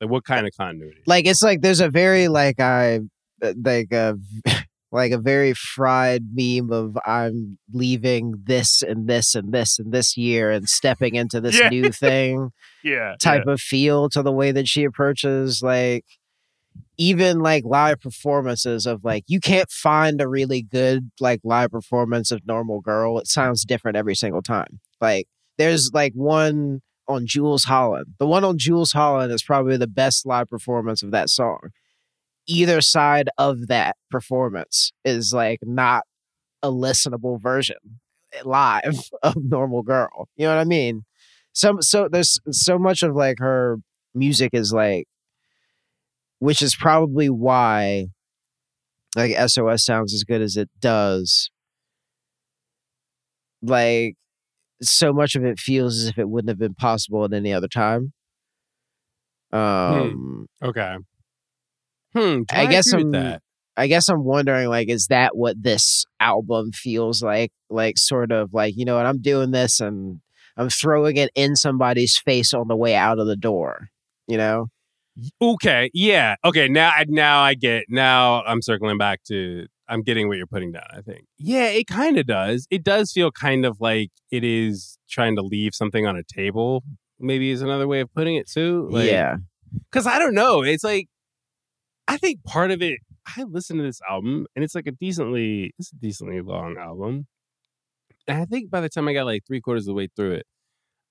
Like what kind of continuity? like it's like there's a very like i uh, like a *laughs* like a very fried meme of i'm leaving this and this and this and this year and stepping into this Yeah. new thing *laughs* yeah. type of feel to the way that she approaches like even like live performances of like you can't find a really good like live performance of normal girl it sounds different every single time. Like there's like one on Jools Holland. The one on Jools Holland is probably the best live performance of that song. Either side of that performance is like not a listenable version eh, live *laughs* of normal girl you know what i mean? Some so there's so much of like her music is like which is probably why like SOS sounds as good as it does like so much of it feels as if it wouldn't have been possible at any other time um Okay. Hmm. I guess I'm- that. I guess I'm wondering, like, is that what this album feels like? Like, sort of like, you know what, I'm doing this and I'm throwing it in somebody's face on the way out of the door, you know? Okay. Yeah. Okay. Now I now I get now I'm circling back to I'm getting what you're putting down, I think. Yeah, it kind of does. It does feel kind of like it is trying to leave something on a table, maybe is another way of putting it too. Like, yeah. Cause I don't know. It's like I think part of it I listened to this album and it's like a decently it's a decently long album. And I think by the time I got like three quarters of the way through it,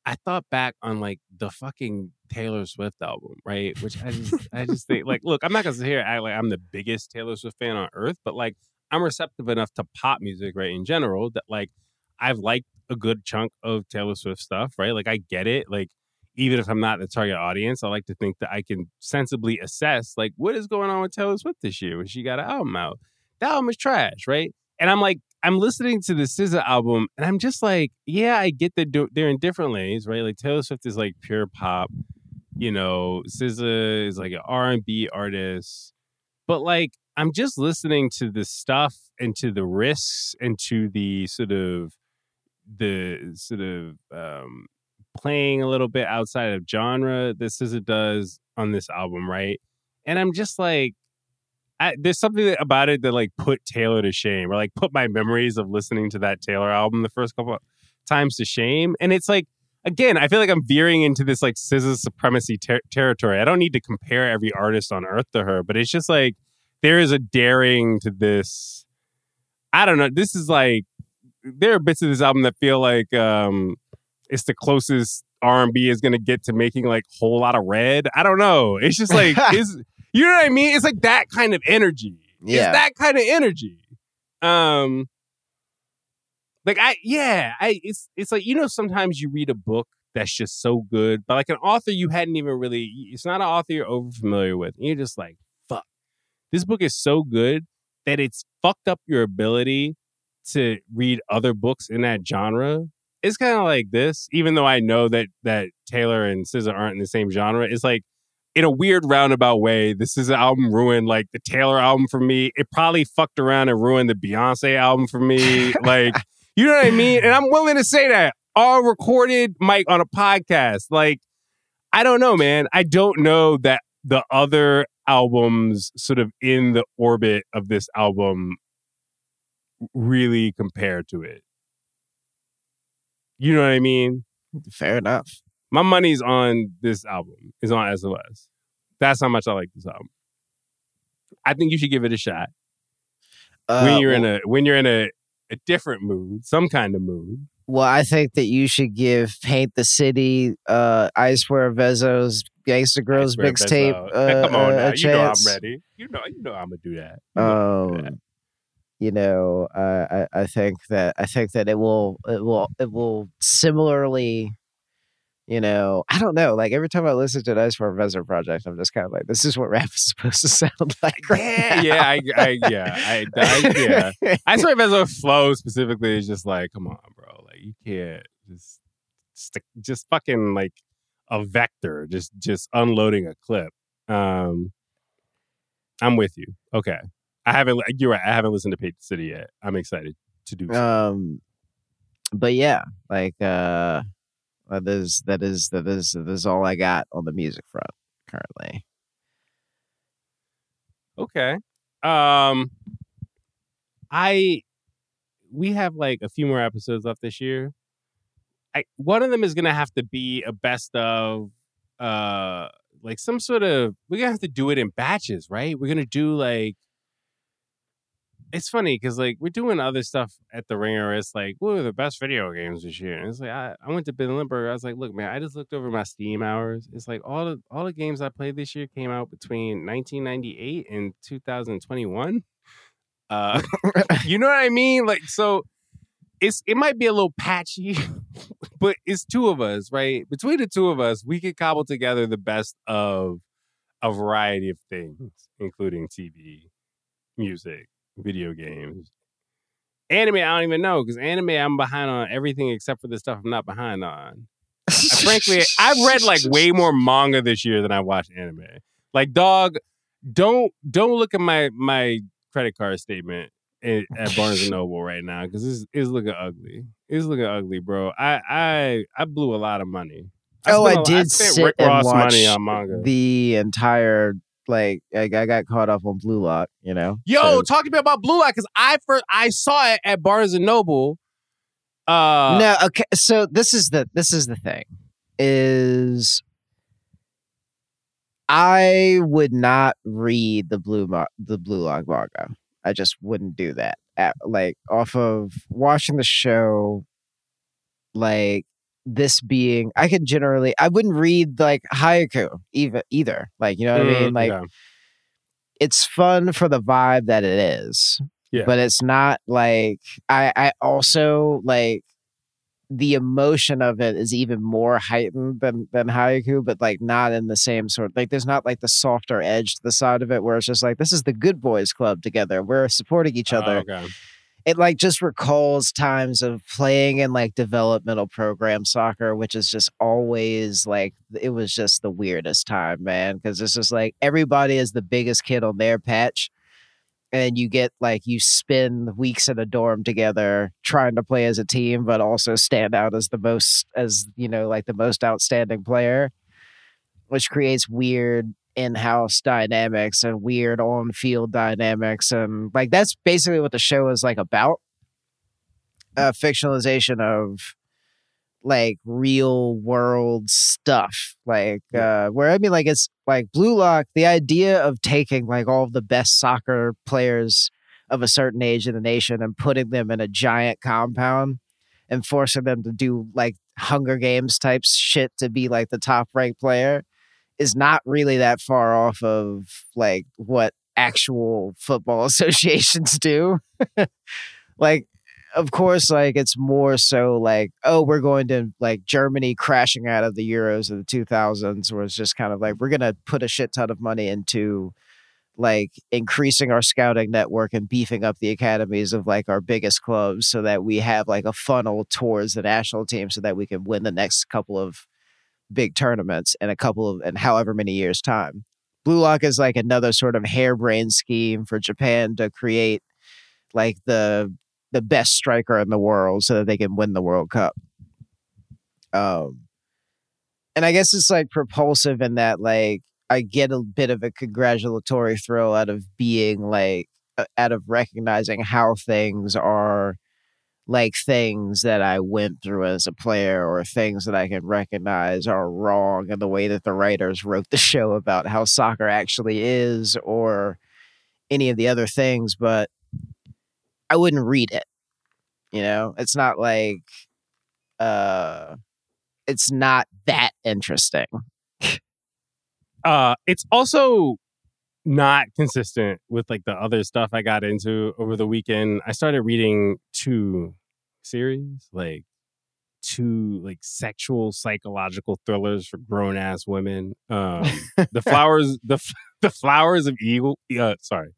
I thought back on like the fucking Taylor Swift album, right? Which I just I just think like look, I'm not gonna sit here act like I'm the biggest Taylor Swift fan on earth, but like I'm receptive enough to pop music, right, in general, that like I've liked a good chunk of Taylor Swift stuff, right? Like I get it. Like even if I'm not the target audience, I like to think that I can sensibly assess like what is going on with Taylor Swift this year when she got an album out. That album is trash, right? And I'm like, I'm listening to the SZA album, and I'm just like, yeah, I get that they're in different lanes, right? Like Taylor Swift is like pure pop, you know. SZA is like an R and B artist, but like I'm just listening to the stuff and to the risks and to the sort of the sort of um playing a little bit outside of genre that SZA does on this album, right? And I'm just like, I, there's something about it that like put Taylor to shame, or like put my memories of listening to that Taylor album the first couple times to shame. And it's like, again, I feel like I'm veering into this like SZA supremacy ter- territory. I don't need to compare every artist on earth to her, but it's just like there is a daring to this. I don't know. This is like there are bits of this album that feel like um it's the closest R&B is going to get to making like Whole Lotta Red. I don't know. It's just like *laughs* is you know what I mean? It's like that kind of energy. Yeah. It's that kind of energy. Um like I yeah, I it's it's like you know sometimes you read a book that's just so good, but like an author you hadn't even really it's not an author you're over familiar with. And you're just like, fuck. This book is so good that it's fucked up your ability to read other books in that genre. It's kind of like this, even though I know that that Taylor and SZA aren't in the same genre. It's like in a weird roundabout way, this is an album ruined like the Taylor album for me. It probably fucked around and ruined the Beyonce album for me. *laughs* like, you know what I mean? And I'm willing to say that all recorded, Mike, on a podcast. Like, I don't know, man. I don't know that the other albums sort of in the orbit of this album really compare to it. You know what I mean? Fair enough. My money's on this album. It's on SOS. That's how much I like this album. I think you should give it a shot Uh, when you're in a when you're in a, a different mood, some kind of mood. well, I think that you should give Paint the City, uh, Icewear Vezzo's Gangsta Girls mixtape uh, *laughs* Come on uh, now, you know I'm ready. You know, you know I'm gonna do that. You know I'm do that. Um, you know, uh, I I think that I think that it will it will it will similarly, you know, I don't know. Like every time I listen to an Icewear Vezzo project, I'm just kind of like, this is what *laughs* rap is supposed to sound *laughs* like. Right yeah, yeah, I, I, yeah, I, *laughs* I, yeah. Icewear Vezzo flow specifically is just like, come on, bro. Like you can't just stick, just fucking like a vector, just just unloading a clip. Um, I'm with you. Okay, I haven't. You're right. I haven't listened to the City yet. I'm excited to do. So. um but yeah like uh that is that is that is that is all i got on the music front currently Okay. Um I we have like a few more episodes left this year. I one of them is gonna have to be a best of uh like some sort of we're gonna have to do it in batches, right? We're gonna do like it's funny because like we're doing other stuff at the ringer. It's like, what are the best video games this year? And it's like I, I went to Ben Lindbergh. I was like, look, man, I just looked over my Steam hours. It's like all the all the games I played this year came out between 1998 and 2021. Uh, *laughs* you know what I mean? Like, so it's it might be a little patchy, *laughs* but it's two of us, right? Between the two of us, we could cobble together the best of a variety of things, including TV, music, video mm-hmm. games. Anime, I don't even know because anime, I'm behind on everything except for the stuff I'm not behind on. I- frankly, I've read like way more *laughs* manga this year than I watched anime. Like, dog, don't don't look at my my credit card statement at, at Barnes and Noble right now because it's, it's looking ugly. It's looking ugly, bro. I I I blew a lot of money. oh I i a- did spent sit Rick and Ross watch money on manga. the entire like I, I got caught up on blue lock you know Yo, So- talk to me about Blue Lock because I first I saw it at Barnes and Noble. Uh, no okay so this is the this is the thing is i would not read the blue Mo- the blue lock manga i just wouldn't do that At, like off of watching the show like this being i could generally i wouldn't read like Haikyu even either like you know what i mean mm, like yeah. it's fun for the vibe that it is. Yeah. But it's not like I I also like the emotion of it is even more heightened than than Haikyu, but like not in the same sort. Like there's not like the softer edge to the side of it where it's just like this is the good boys club together. We're supporting each other. Oh, okay. It like just recalls times of playing in like developmental program soccer, which is just always like it was just the weirdest time, man. Because it's just like everybody is the biggest kid on their patch, and you get like you spend weeks in a dorm together trying to play as a team, but also stand out as the most as you know like the most outstanding player, which creates weird in-house dynamics and weird on-field dynamics and like that's basically what the show is like about. A fictionalization of like real world stuff like uh where i mean like it's like blue lock the idea of taking like all the best soccer players of a certain age in the nation and putting them in a giant compound and forcing them to do like hunger games type shit to be like the top ranked player is not really that far off of like what actual football *laughs* associations do. *laughs* Like of course, like it's more so like, oh, we're going to like Germany crashing out of the Euros of the 2000s, where it's just kind of like, we're going to put a shit ton of money into like increasing our scouting network and beefing up the academies of like our biggest clubs so that we have like a funnel towards the national team so that we can win the next couple of big tournaments in a couple of, and however many years' time. Blue Lock is like another sort of harebrained scheme for Japan to create like the the best striker in the world so that they can win the World Cup. Um, and I guess it's like propulsive in that like I get a bit of a congratulatory thrill out of being like out of recognizing how things are like things that I went through as a player or things that I can recognize are wrong in the way that the writers wrote the *laughs* show about how soccer actually is or any of the other things but I wouldn't read it. You know, it's not like uh it's not that interesting. *laughs* uh it's also not consistent with like the other stuff I got into over the weekend. I started reading two series, like two like sexual psychological thrillers for grown ass women. Um *laughs* The Flowers the *laughs* The Flowers of Evil uh sorry.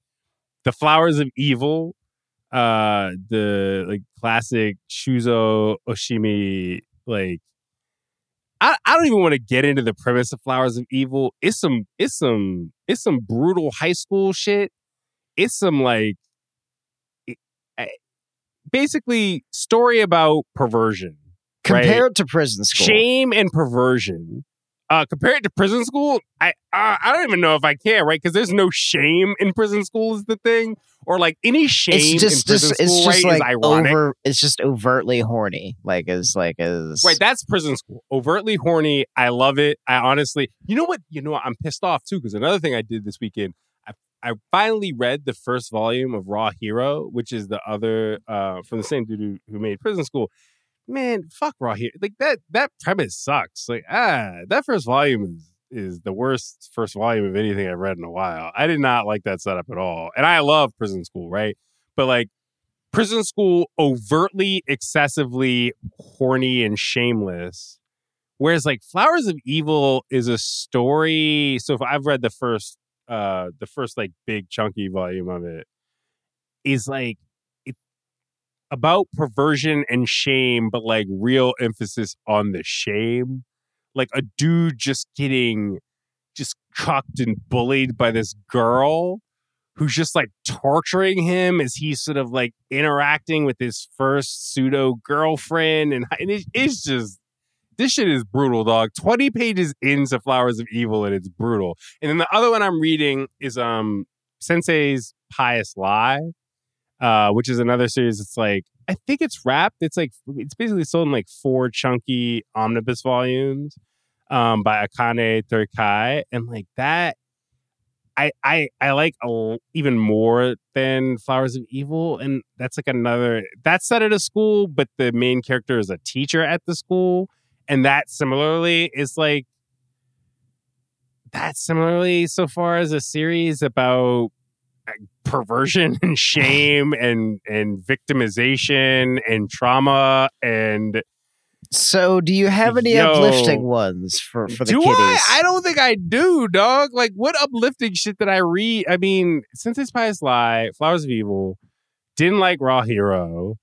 The Flowers of Evil uh the like classic Shuzo Oshimi like I, I don't even want to get into the premise of Flowers of Evil. It's some it's some it's some brutal high school shit. It's some like basically story about perversion compared right? to prison school. Shame and perversion uh, compared to prison school, I uh, I don't even know if I can, right? Because there's no shame in prison school is the thing, or like any shame it's just, just, school, it's just right, like is ironic. over. It's just overtly horny, like as like as Right, that's prison school. Overtly horny. I love it. I honestly, you know what? You know what? I'm pissed off too because another thing I did this weekend, I I finally read the first volume of Raw Hero, which is the other uh, from the same dude who, who made Prison School man, fuck Raw Hero. Like that that premise sucks. Like ah, that first volume is is the worst first volume of anything I've read in a while. I did not like that setup at all. And I love Prison School, right? But like Prison School overtly excessively horny and shameless. Whereas like Flowers of Evil is a story. So if I've read the first uh the first like big chunky volume of it is like about perversion and shame, but like real emphasis on the shame. Like a dude just getting just cucked and bullied by this girl who's just like torturing him as he's sort of like interacting with his first pseudo girlfriend. And, and it, it's just, this shit is brutal, dog. 20 pages into Flowers of Evil and it's brutal. And then the other one I'm reading is um Sensei's Pious Lie uh, which is another series. It's like I think it's wrapped. It's like it's basically sold in like four chunky omnibus volumes um, by Akane Torikai, and like that. I, I I like a, even more than Flowers of Evil, and that's like another that's set at a school, but the main character is a teacher at the school, and that similarly is like that similarly so far as a series about perversion *laughs* and shame and and victimization and trauma and so do you have any Yo, uplifting ones for for the do I? I don't think I do, dog. Like what uplifting shit did I read? I mean, Sensei's Pious Lie, Flowers of Evil, didn't like Raw Hero.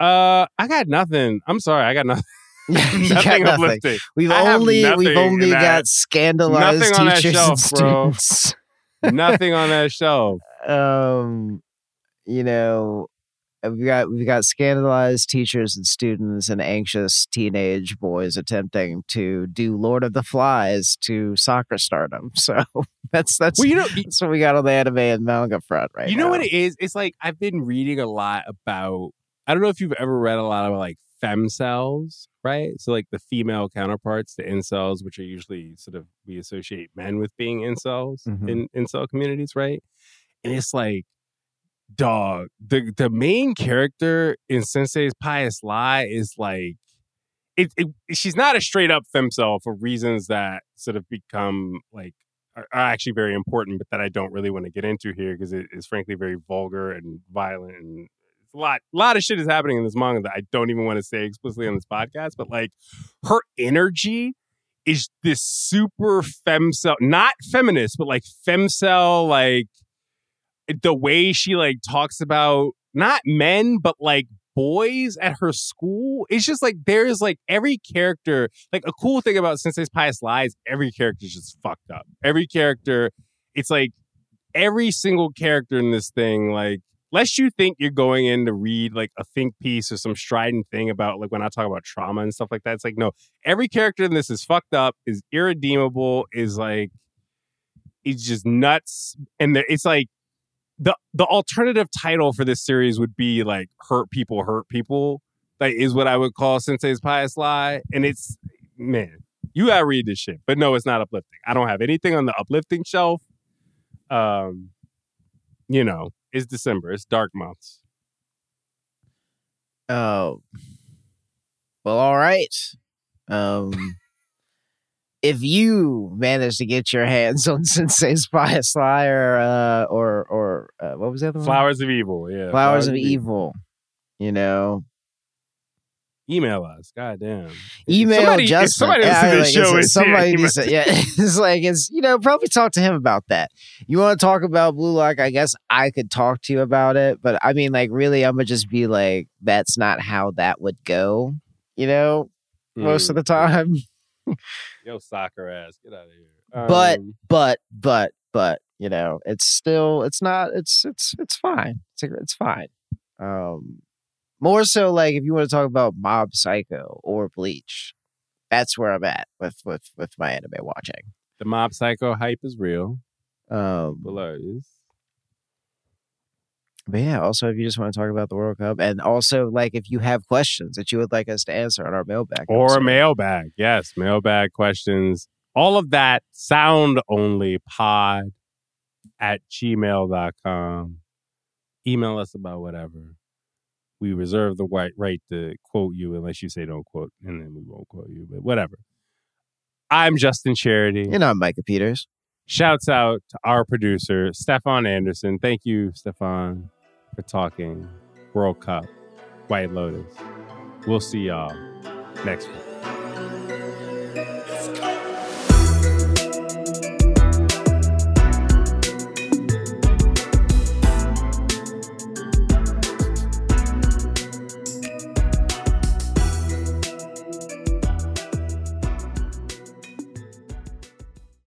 Uh, I got nothing. I'm sorry, I got nothing. *laughs* *laughs* You got nothing nothing. uplifting. we've I only we've only in that- got scandalized nothing that teachers shelf, and students nothing on that shelf. Um you know we've got we've got scandalized teachers and students and anxious teenage boys attempting to do lord of the flies to soccer stardom *laughs* so that's that's Well, you know, that's what we got on the anime and manga front right you know now. what it is? It's like I've been reading a lot about. I don't know if you've ever read a lot about like femcels, right? So like the female counterparts, the incels, which are usually sort of we associate men with being incels Mhm. in incel communities, right? And it's like, dog, the the main character in Sensei's Pious Lie is like it, it she's not a straight up femcel for reasons that sort of become like are, actually very important, but that I don't really want to get into here because it is frankly very vulgar and violent and a lot a lot of shit is happening in this manga that I don't even want to say explicitly on this podcast. But like her energy is this super femcel, not feminist, but like femcel, like the way she like talks about not men, but like boys at her school. It's just like there's like every character. Like a cool thing about Sensei's Pious Lies, every character is just fucked up. Every character, it's like every single character in this thing, like lest you think you're going in to read like a think piece or some strident thing about like when I talk about trauma and stuff like that. It's like no, every character in this is fucked up, is irredeemable, is like it's just nuts, and it's like the the alternative title for this series would be like hurt people hurt people like is what i would call sensei's pious lie and it's man you gotta read this shit but no it's not uplifting. I don't have anything on the uplifting shelf. Um you know it's december it's dark months. Oh, well, all right. Um, if you manage to get your hands *laughs* on Sensei's Pious Liar, uh, or or uh, what was the other one? flowers of evil yeah Flowers of Evil. You know, email us god damn email somebody, Justin. somebody Yeah, like, show is somebody needs to, yeah. *laughs* It's like it's you know probably talk to him about that. You want to talk about Blue Lock? I guess I could talk to you about it, but I mean, like, really, I'm gonna just be like, that's not how that would go. You know, most of the time. Yo soccer ass get out of here. But- Um, but but but you know it's still it's not it's it's it's fine. It's it's fine. Um more so like if you want to talk about mob psycho or bleach that's where i'm at with with with my anime watching. The mob psycho hype is real. Um below is but yeah also if you just want to talk about the world cup and also like if you have questions that you would like us to answer on our mailbag or episode. mailbag. Yes, mailbag questions. All of that sound only pod at gmail.com. Email us about whatever. We reserve the right, right to quote you unless you say don't quote, and then we won't quote you, but whatever. I'm Justin Charity. And I'm micah peters Shouts out to our producer, Stefan Anderson. Thank you, Stefan, for talking World Cup, White Lotus. We'll see y'all next week.